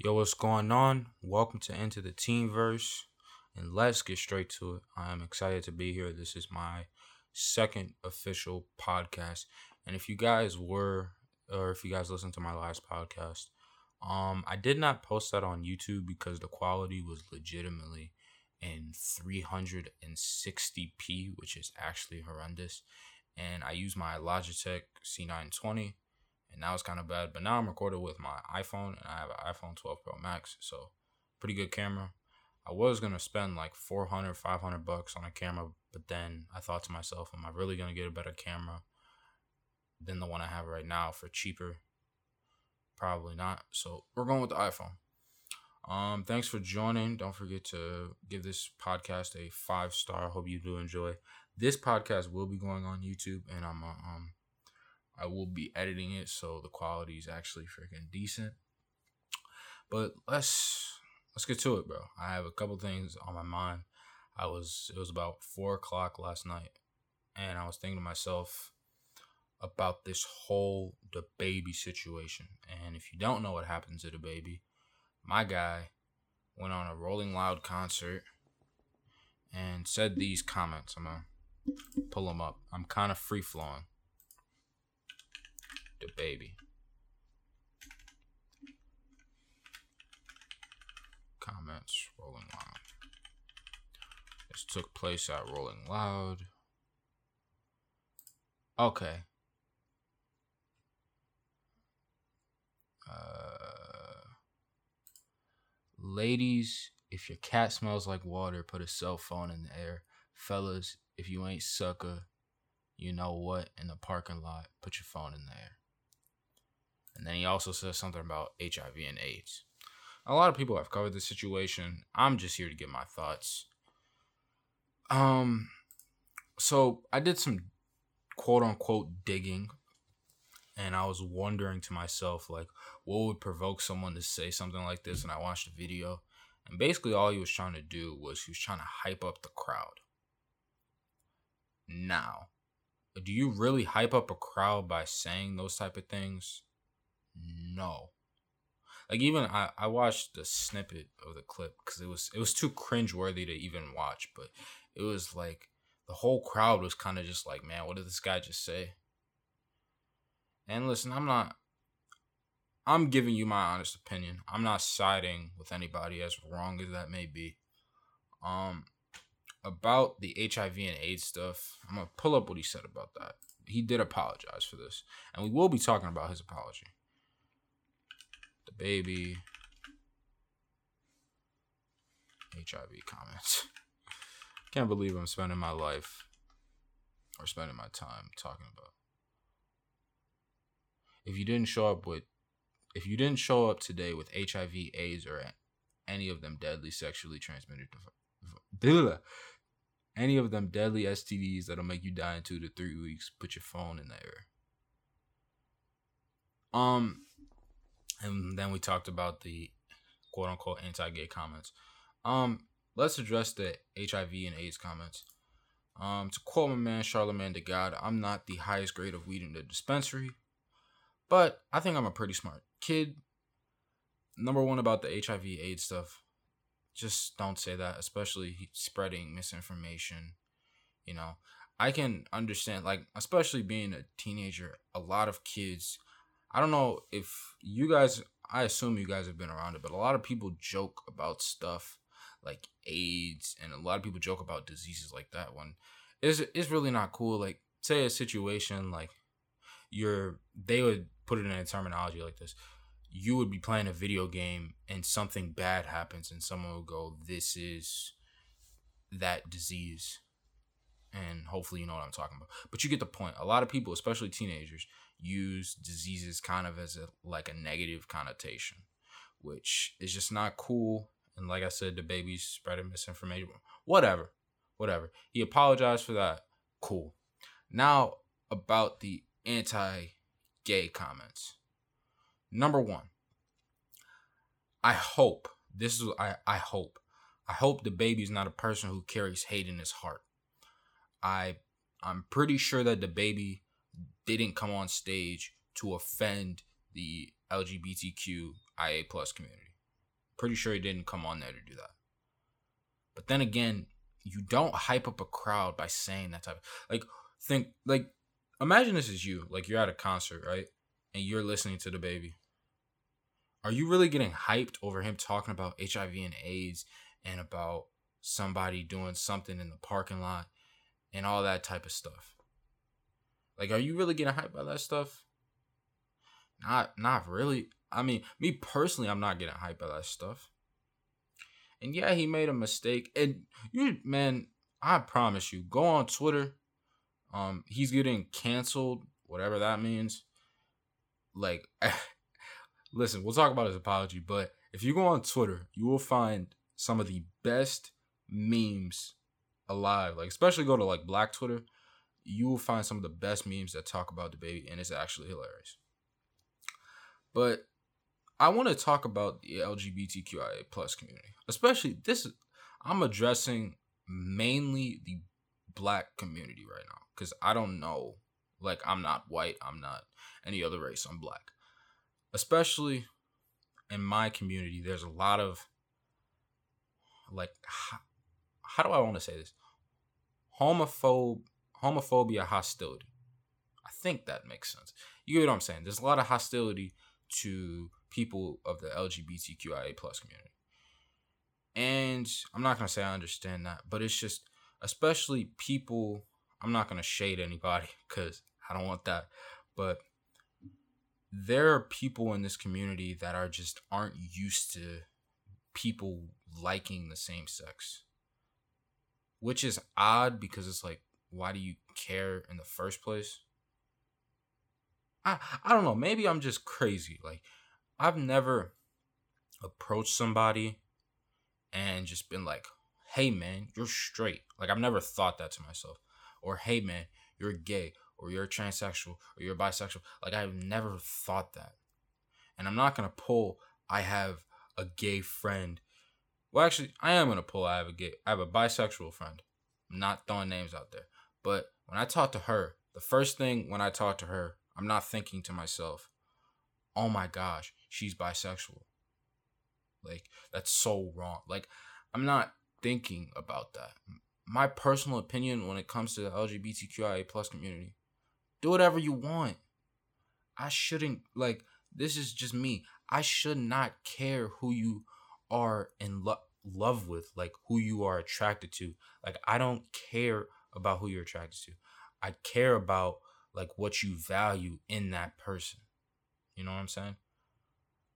Yo, what's going on? Welcome to Into the Teamverse, and let's get straight to it. I am excited to be here. This is my second official podcast, and if you guys were, or if you guys listened to my last podcast, um, I did not post that on YouTube because the quality was legitimately in 360p, which is actually horrendous. And I use my Logitech C920 and that was kind of bad. But now I'm recording with my iPhone, and I have an iPhone 12 Pro Max, so pretty good camera. I was gonna spend like 400, 500 bucks on a camera, but then I thought to myself, am I really gonna get a better camera than the one I have right now for cheaper? Probably not. So we're going with the iPhone. Um, thanks for joining. Don't forget to give this podcast a five star. Hope you do enjoy. This podcast will be going on YouTube, and I'm uh, um I will be editing it so the quality is actually freaking decent. But let's let's get to it, bro. I have a couple things on my mind. I was it was about four o'clock last night, and I was thinking to myself about this whole the baby situation. And if you don't know what happened to DaBaby, my guy went on a Rolling Loud concert and said these comments. I'm gonna pull them up. I'm kind of free flowing DaBaby. Comments Rolling Loud. This took place at Rolling Loud. Okay. Uh, ladies, if your cat smells like water, put a cell phone in the air. Fellas, if you ain't sucker, you know what? In the parking lot, put your phone in the air. And then he also says something about HIV and AIDS. A lot of people have covered the situation. I'm just here to give my thoughts. Um, so I did some quote unquote digging, and I was wondering to myself, like, what would provoke someone to say something like this? And I watched the video, and basically all he was trying to do was he was trying to hype up the crowd. Now, do you really hype up a crowd by saying those type of things? No. Like even I, I watched the snippet of the clip because it was it was too cringe worthy to even watch, but it was like the whole crowd was kind of just like, man, what did this guy just say? And listen, I'm not I'm giving you my honest opinion. I'm not siding with anybody as wrong as that may be. Um about the HIV and AIDS stuff, I'm gonna pull up what he said about that. He did apologize for this, and we will be talking about his apology DaBaby. HIV comments. Can't believe I'm spending my life or spending my time talking about. If you didn't show up with, if you didn't show up today with HIV, AIDS, or any of them deadly sexually transmitted, any of them deadly STDs that'll make you die in two to three weeks, put your phone in the air. Um, and then we talked about the quote unquote anti-gay comments. Um, let's address the HIV and AIDS comments. Um, to quote my man Charlemagne the God, I'm not the highest grade of weed in the dispensary, but I think I'm a pretty smart kid. Number one about the HIV AIDS stuff, just don't say that, especially spreading misinformation. You know, I can understand, like, especially being a teenager, a lot of kids I don't know if you guys I assume you guys have been around it, but a lot of people joke about stuff like AIDS and a lot of people joke about diseases like that one. It's it's really not cool. Like say a situation like you're they would put it in a terminology like this. You would be playing a video game and something bad happens and someone will go, This is that disease. And hopefully you know what I'm talking about. But you get the point. A lot of people, especially teenagers, use diseases kind of as a like a negative connotation, which is just not cool. And like I said, DaBaby's spreading misinformation. Whatever. Whatever. He apologized for that. Cool. Now about the anti gay comments. Number one, I hope this is I, I hope. I hope DaBaby's not a person who carries hate in his heart. I I'm pretty sure that DaBaby didn't come on stage to offend the LGBTQIA plus community. pretty sure he didn't come on there to do that. But then again, you don't hype up a crowd by saying that type of like think like imagine this is you like you're at a concert right and you're listening to DaBaby are you really getting hyped over him talking about hiv and aids and about somebody doing something in the parking lot and all that type of stuff like are you really getting hyped by that stuff not not really i mean me personally i'm not getting hyped by that stuff and yeah, he made a mistake. And you, man, I promise you, go on Twitter. Um, he's getting canceled, whatever that means. Like, listen, we'll talk about his apology, but if you go on Twitter, you will find some of the best memes alive. Like, especially go to like Black Twitter, you will find some of the best memes that talk about DaBaby, and it's actually hilarious. But I want to talk about the LGBTQIA plus community, especially this. I'm addressing mainly the black community right now because I don't know. Like I'm not white. I'm not any other race. I'm black. Especially in my community, there's a lot of like how, how do I want to say this? Homophobe, homophobia, hostility. I think that makes sense. You get what I'm saying? There's a lot of hostility to people of the LGBTQIA plus community. And I'm not gonna say I understand that, but it's just especially people. I'm not gonna shade anybody because I don't want that, but there are people in this community that are just aren't used to people liking the same sex, which is odd because it's like, why do you care in the first place? I I don't know. Maybe I'm just crazy. Like I've never approached somebody and just been like, "Hey man, you're straight." Like I've never thought that to myself. Or, "Hey man, you're gay." Or you're transsexual, or you're bisexual. Like I've never thought that, and I'm not gonna pull. I have a gay friend. Well, actually, I am gonna pull. I have a gay. I have a bisexual friend. I'm not throwing names out there, but when I talk to her, the first thing when I talk to her, I'm not thinking to myself, "Oh my gosh, she's bisexual. Like that's so wrong. Like I'm not thinking about that. My personal opinion when it comes to the LGBTQIA plus community, do whatever you want. I shouldn't like this is just me. I should not care who you are in lo- love with, like who you are attracted to. Like I don't care about who you're attracted to. I care about like what you value in that person. You know what I'm saying?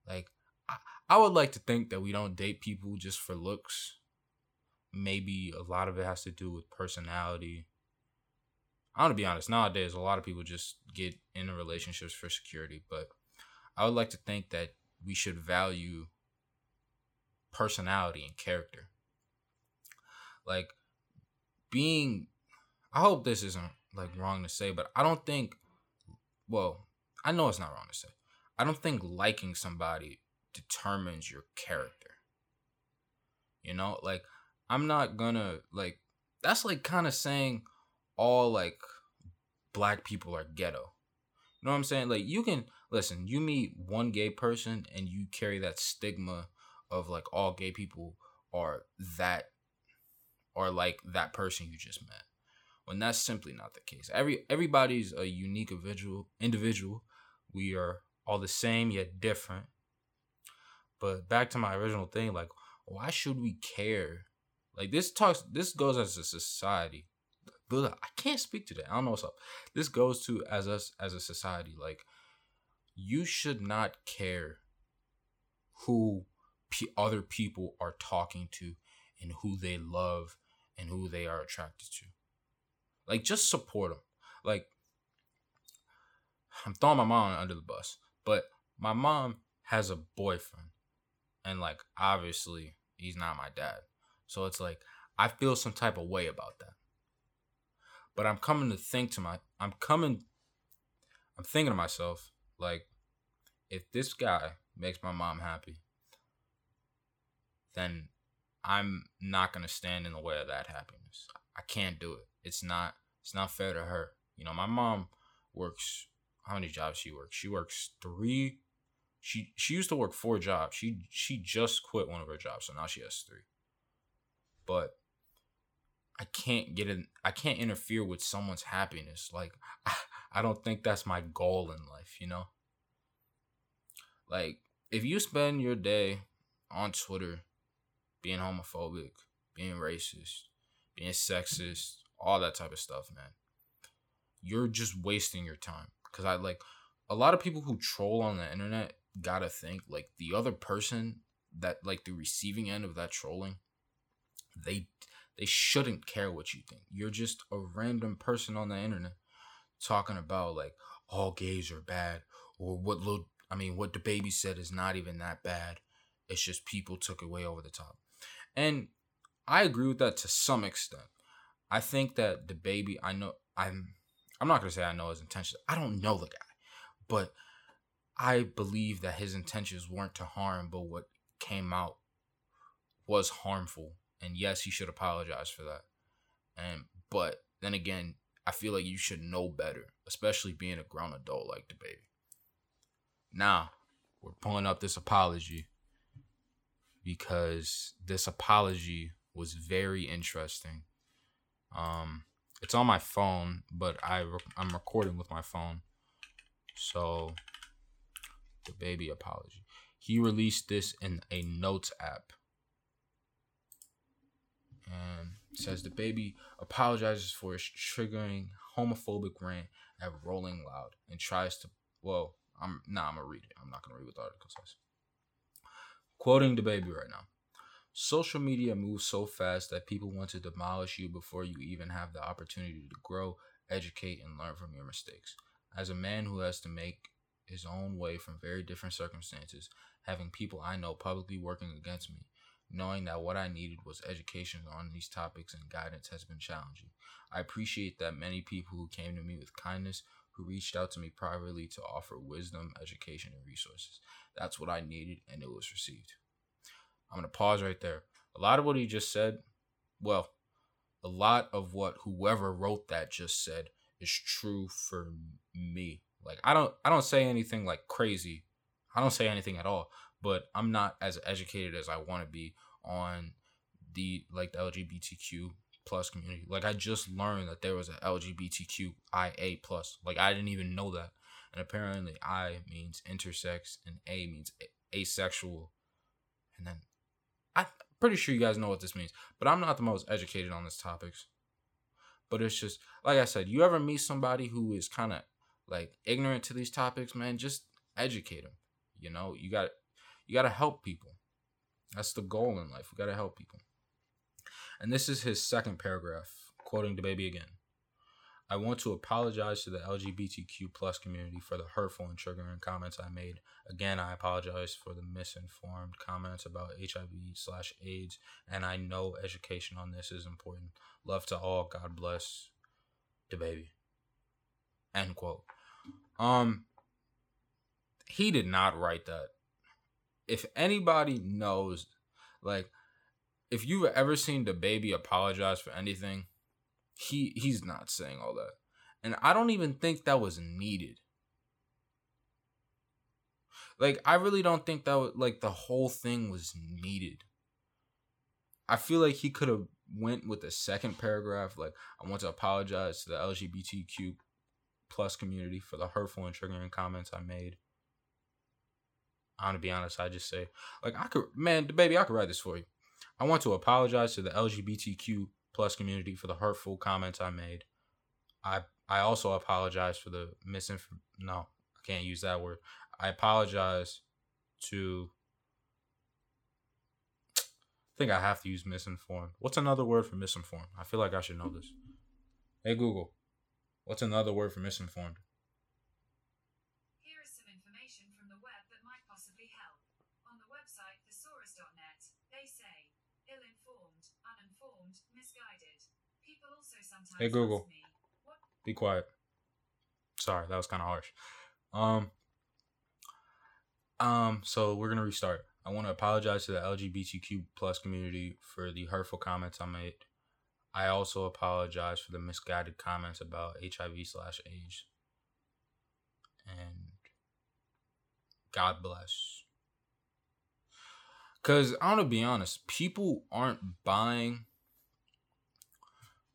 Like, I, I would like to think that we don't date people just for looks. Maybe a lot of it has to do with personality. I want to be honest. Nowadays, a lot of people just get into relationships for security, but I would like to think that we should value personality and character. Like being I hope this isn't like wrong to say, but I don't think well, I know it's not wrong to say. I don't think liking somebody determines your character. You know, like I'm not gonna like that's like kind of saying all like black people are ghetto. You know what I'm saying? Like you can listen, you meet one gay person and you carry that stigma of like all gay people are that or like that person you just met. When that's simply not the case. Every everybody's a unique individual individual. We are all the same yet different. But back to my original thing, like, why should we care? Like this talks this goes as a society. I can't speak to that. I don't know what's up. This goes to as us as a society. Like, you should not care who p- other people are talking to and who they love and who they are attracted to. Like, just support them. Like, I'm throwing my mom under the bus. But my mom has a boyfriend. And like obviously he's not my dad. So it's like I feel some type of way about that. But I'm coming to think to my I'm coming I'm thinking to myself like if this guy makes my mom happy then I'm not going to stand in the way of that happiness. I can't do it. It's not it's not fair to her. You know, my mom works how many jobs she works. She works three She she used to work four jobs. She she just quit one of her jobs, so now she has three. But I can't get in. I can't interfere with someone's happiness. Like I, I don't think that's my goal in life. You know. Like if you spend your day on Twitter being homophobic, being racist, being sexist, all that type of stuff, man. You're just wasting your time. Cause I like a lot of people who troll on the internet gotta think like the other person that like the receiving end of that trolling, they they shouldn't care what you think. You're just a random person on the internet talking about like all gays are bad or what little I mean what DaBaby said is not even that bad. It's just people took it way over the top. And I agree with that to some extent. I think that DaBaby, I know I'm I'm not gonna say I know his intentions. I don't know the guy, but I believe that his intentions weren't to harm, but what came out was harmful. And yes, he should apologize for that. And but then again, I feel like you should know better, especially being a grown adult like DaBaby. Now, we're pulling up this apology because this apology was very interesting. Um, it's on my phone, but I I'm recording with my phone, so DaBaby apology. He released this in a notes app, and says DaBaby apologizes for his triggering homophobic rant at Rolling Loud and tries to. Well, I'm nah. I'm gonna read it. I'm not gonna read what the article says. Quoting DaBaby right now. Social media moves so fast that people want to demolish you before you even have the opportunity to grow, educate, and learn from your mistakes. As a man who has to make his own way from very different circumstances, having people I know publicly working against me, knowing that what I needed was education on these topics and guidance has been challenging. I appreciate that many people who came to me with kindness, who reached out to me privately to offer wisdom, education, and resources. That's what I needed, and it was received. I'm going to pause right there. A lot of what he just said, well, a lot of what whoever wrote that just said is true for me. Like I don't I don't say anything like crazy. I don't say anything at all, but I'm not as educated as I want to be on the like the LGBTQ plus community. Like I just learned that there was an LGBTQIA plus. Like I didn't even know that. And apparently I means intersex and A means asexual. And then pretty sure you guys know what this means, but I'm not the most educated on this topics. But it's just like I said, you ever meet somebody who is kind of like ignorant to these topics, man, just educate them. You know, you got you got to help people. That's the goal in life. We got to help people. And this is his second paragraph, quoting DaBaby again. I want to apologize to the LGBTQ plus community for the hurtful and triggering comments I made. Again, I apologize for the misinformed comments about HIV slash AIDS, and I know education on this is important. Love to all. God bless DaBaby. End quote. Um, he did not write that. If anybody knows, like, if you've ever seen DaBaby apologize for anything, he he's not saying all that. And I don't even think that was needed. Like I really don't think that was like the whole thing was needed. I feel like he could have went with the second paragraph like I want to apologize to the LGBTQ plus community for the hurtful and triggering comments I made. I'm gonna be honest, I just say like I could man, baby, I could write this for you. I want to apologize to the LGBTQ plus community for the hurtful comments I made. I I also apologize for the misinformation. No, I can't use that word. I apologize to. I think I have to use misinformed. What's another word for misinformed? I feel like I should know this. Hey Google, what's another word for misinformed? Here is some information from the web that might possibly help. On the website thesaurus.net, they say ill-informed, uninformed, misguided. People also sometimes Hey, Google. ask me, what Be quiet. Sorry, that was kind of harsh. Um. Um. So we're gonna restart. I want to apologize to the LGBTQ plus community for the hurtful comments I made. I also apologize for the misguided comments about HIV slash AIDS. And God bless. Cause I want to be honest, people aren't buying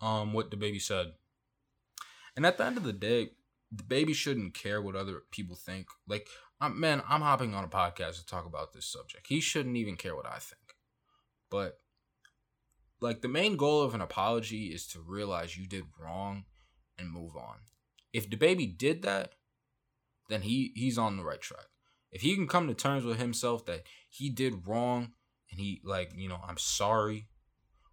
um what DaBaby said. And at the end of the day, DaBaby shouldn't care what other people think. Like, I'm, man, I'm hopping on a podcast to talk about this subject. He shouldn't even care what I think. But like the main goal of an apology is to realize you did wrong and move on. If DaBaby did that, then he he's on the right track. If he can come to terms with himself that he did wrong and he like, you know, I'm sorry,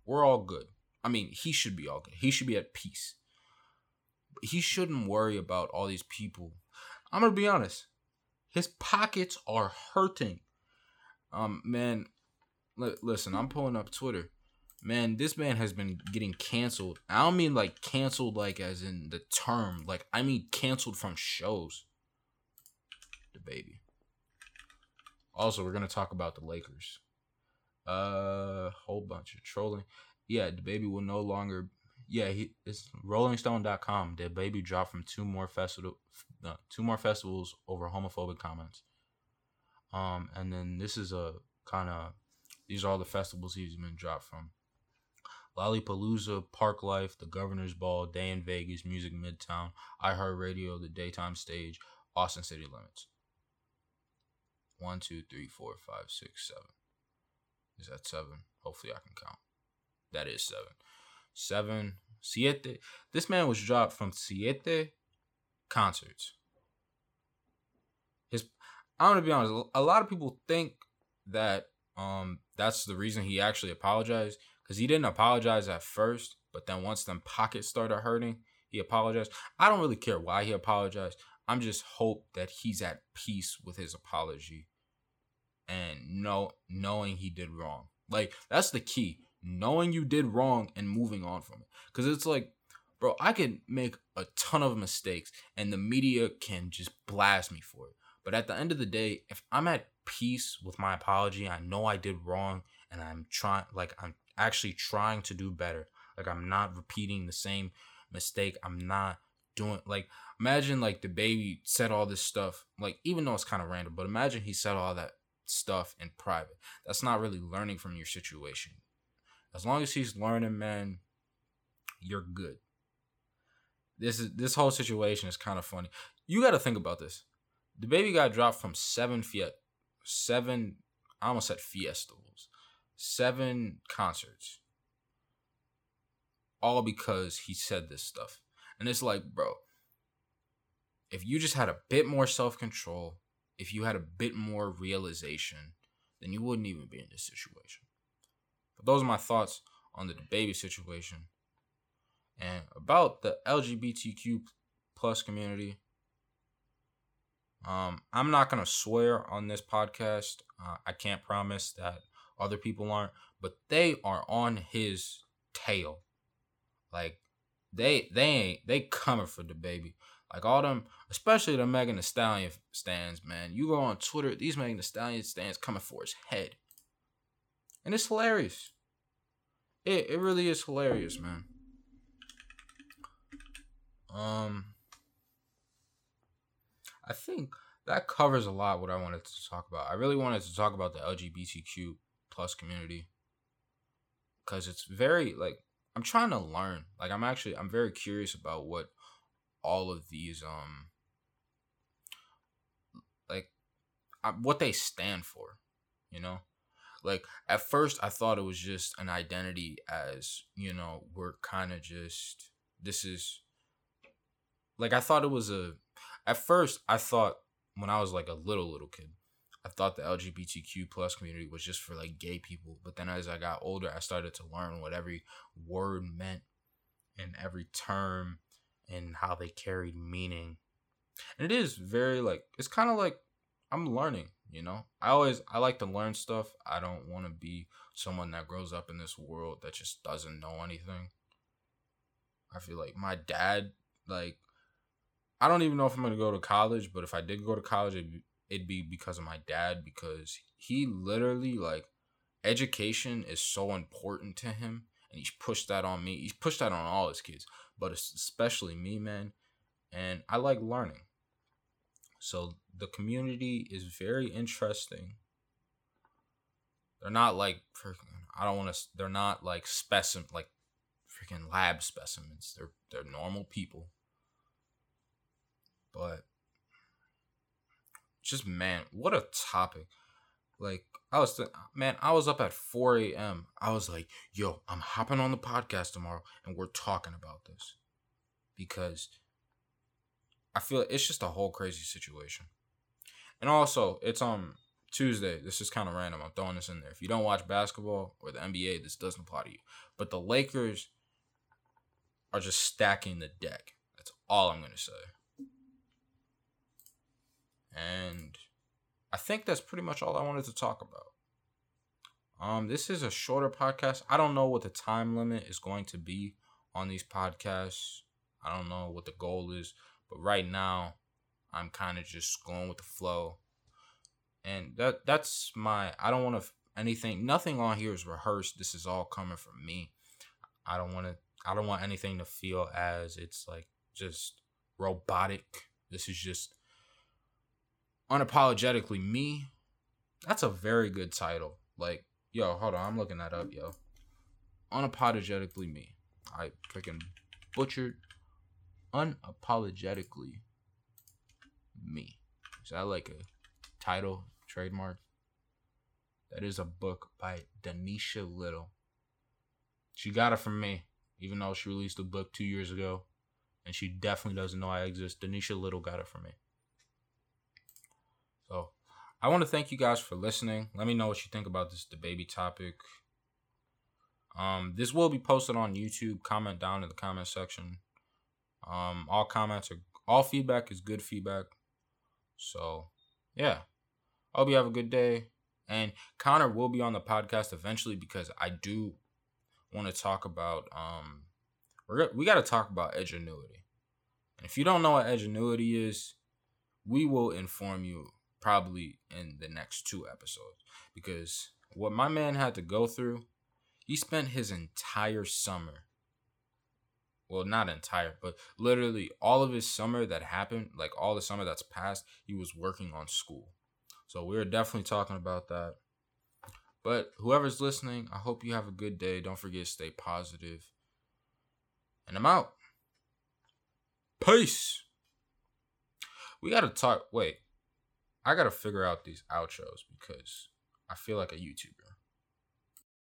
we're all good. I mean, he should be all good. He should be at peace. He shouldn't worry about all these people. I'm gonna be honest. His pockets are hurting. Um, man, li- listen, I'm pulling up Twitter. Man, this man has been getting canceled. I don't mean like canceled like as in the term. Like I mean canceled from shows. DaBaby. Also, we're gonna talk about the Lakers. Uh, whole bunch of trolling. Yeah, DaBaby will no longer. Yeah, he it's RollingStone.com. DaBaby dropped from two more festival, uh, two more festivals over homophobic comments. Um, and then this is a kind of these are all the festivals he's been dropped from. Lollapalooza, Park Life, The Governor's Ball, Day N Vegas, Music Midtown, iHeartRadio, The Daytime Stage, Austin City Limits. One, two, three, four, five, six, seven. Is that seven? Hopefully I can count. That is seven. Seven. Siete. This man was dropped from Siete concerts. His I'm gonna be honest, a lot of people think that um that's the reason he actually apologized. Because he didn't apologize at first, but then once them pockets started hurting, he apologized. I don't really care why he apologized. I'm just hope that he's at peace with his apology and know knowing he did wrong. Like that's the key. Knowing you did wrong and moving on from it. Cause it's like, bro, I can make a ton of mistakes and the media can just blast me for it. But at the end of the day, if I'm at peace with my apology, I know I did wrong and I'm trying like I'm actually trying to do better. Like I'm not repeating the same mistake. I'm not doing like imagine like DaBaby said all this stuff. Like even though it's kind of random, but imagine he said all that stuff in private. That's not really learning from your situation. As long as he's learning, man, you're good. This is this whole situation is kind of funny. You got to think about this. DaBaby got dropped from seven Fiat, seven. I almost said festivals, seven concerts, all because he said this stuff. And it's like, bro, if you just had a bit more self control, if you had a bit more realization, then you wouldn't even be in this situation. Those are my thoughts on the baby situation and about the LGBTQ plus community. Um, I'm not gonna swear on this podcast. Uh, I can't promise that other people aren't, but they are on his tail. Like they they ain't they coming for DaBaby. Like all them, especially the Megan Thee Stallion stands, man. You go on Twitter, these Megan Thee Stallion stands coming for his head, and it's hilarious. It it really is hilarious, man. Um, I think that covers a lot what I wanted to talk about. I really wanted to talk about the LGBTQ plus community because it's very like I'm trying to learn. Like I'm actually I'm very curious about what all of these um like what they stand for, you know? Like at first I thought it was just an identity as, you know, we're kind of just this is like I thought it was a at first I thought when I was like a little little kid, I thought the LGBTQ plus community was just for like gay people. But then as I got older, I started to learn what every word meant and every term and how they carried meaning. And it is very like it's kind of like I'm learning, you know. I always I like to learn stuff. I don't want to be someone that grows up in this world that just doesn't know anything. I feel like my dad like I don't even know if I'm gonna go to college, but if I did go to college, it'd be, it'd be because of my dad because he literally like education is so important to him, and he's pushed that on me. He's pushed that on all his kids, but especially me, man. And I like learning. So the community is very interesting. They're not like. I don't want to. They're not like specimen like freaking lab specimens. They're they're normal people. But just man, what a topic. Like I was th- man, I was up at 4 a.m. I was like, yo, I'm hopping on the podcast tomorrow and we're talking about this. Because I feel it's just a whole crazy situation. And also, it's um Tuesday. This is kind of random. I'm throwing this in there. If you don't watch basketball or the NBA, this doesn't apply to you. But the Lakers are just stacking the deck. That's all I'm gonna say. And I think that's pretty much all I wanted to talk about. Um, this is a shorter podcast. I don't know what the time limit is going to be on these podcasts. I don't know what the goal is, but right now, I'm kind of just going with the flow. And that that's my. I don't want to anything. Nothing on here is rehearsed. This is all coming from me. I don't want to. I don't want anything to feel as it's like just robotic. This is just unapologetically me. That's a very good title. Like, yo, hold on, I'm looking that up, yo. Unapologetically me. I freaking butchered unapologetically me. Is that like a title, trademark? That is a book by Denisha Little. She got it from me, even though she released a book two years ago. And she definitely doesn't know I exist. Denisha Little got it from me. So I want to thank you guys for listening. Let me know what you think about this DaBaby topic. Um, this will be posted on YouTube. Comment down in the comment section. Um, all comments are all feedback is good feedback. So yeah. I hope you have a good day. And Connor will be on the podcast eventually because I do want to talk about um we're we got to talk about edgenuity. And if you don't know what edgenuity is, we will inform you probably in the next two episodes because what my man had to go through, he spent his entire summer. Well, not entire, but literally all of his summer that happened, like all the summer that's passed, he was working on school. So we're definitely talking about that. But whoever's listening, I hope you have a good day. Don't forget to stay positive. And I'm out. Peace. We got to talk. Wait, I got to figure out these outros because I feel like a YouTuber.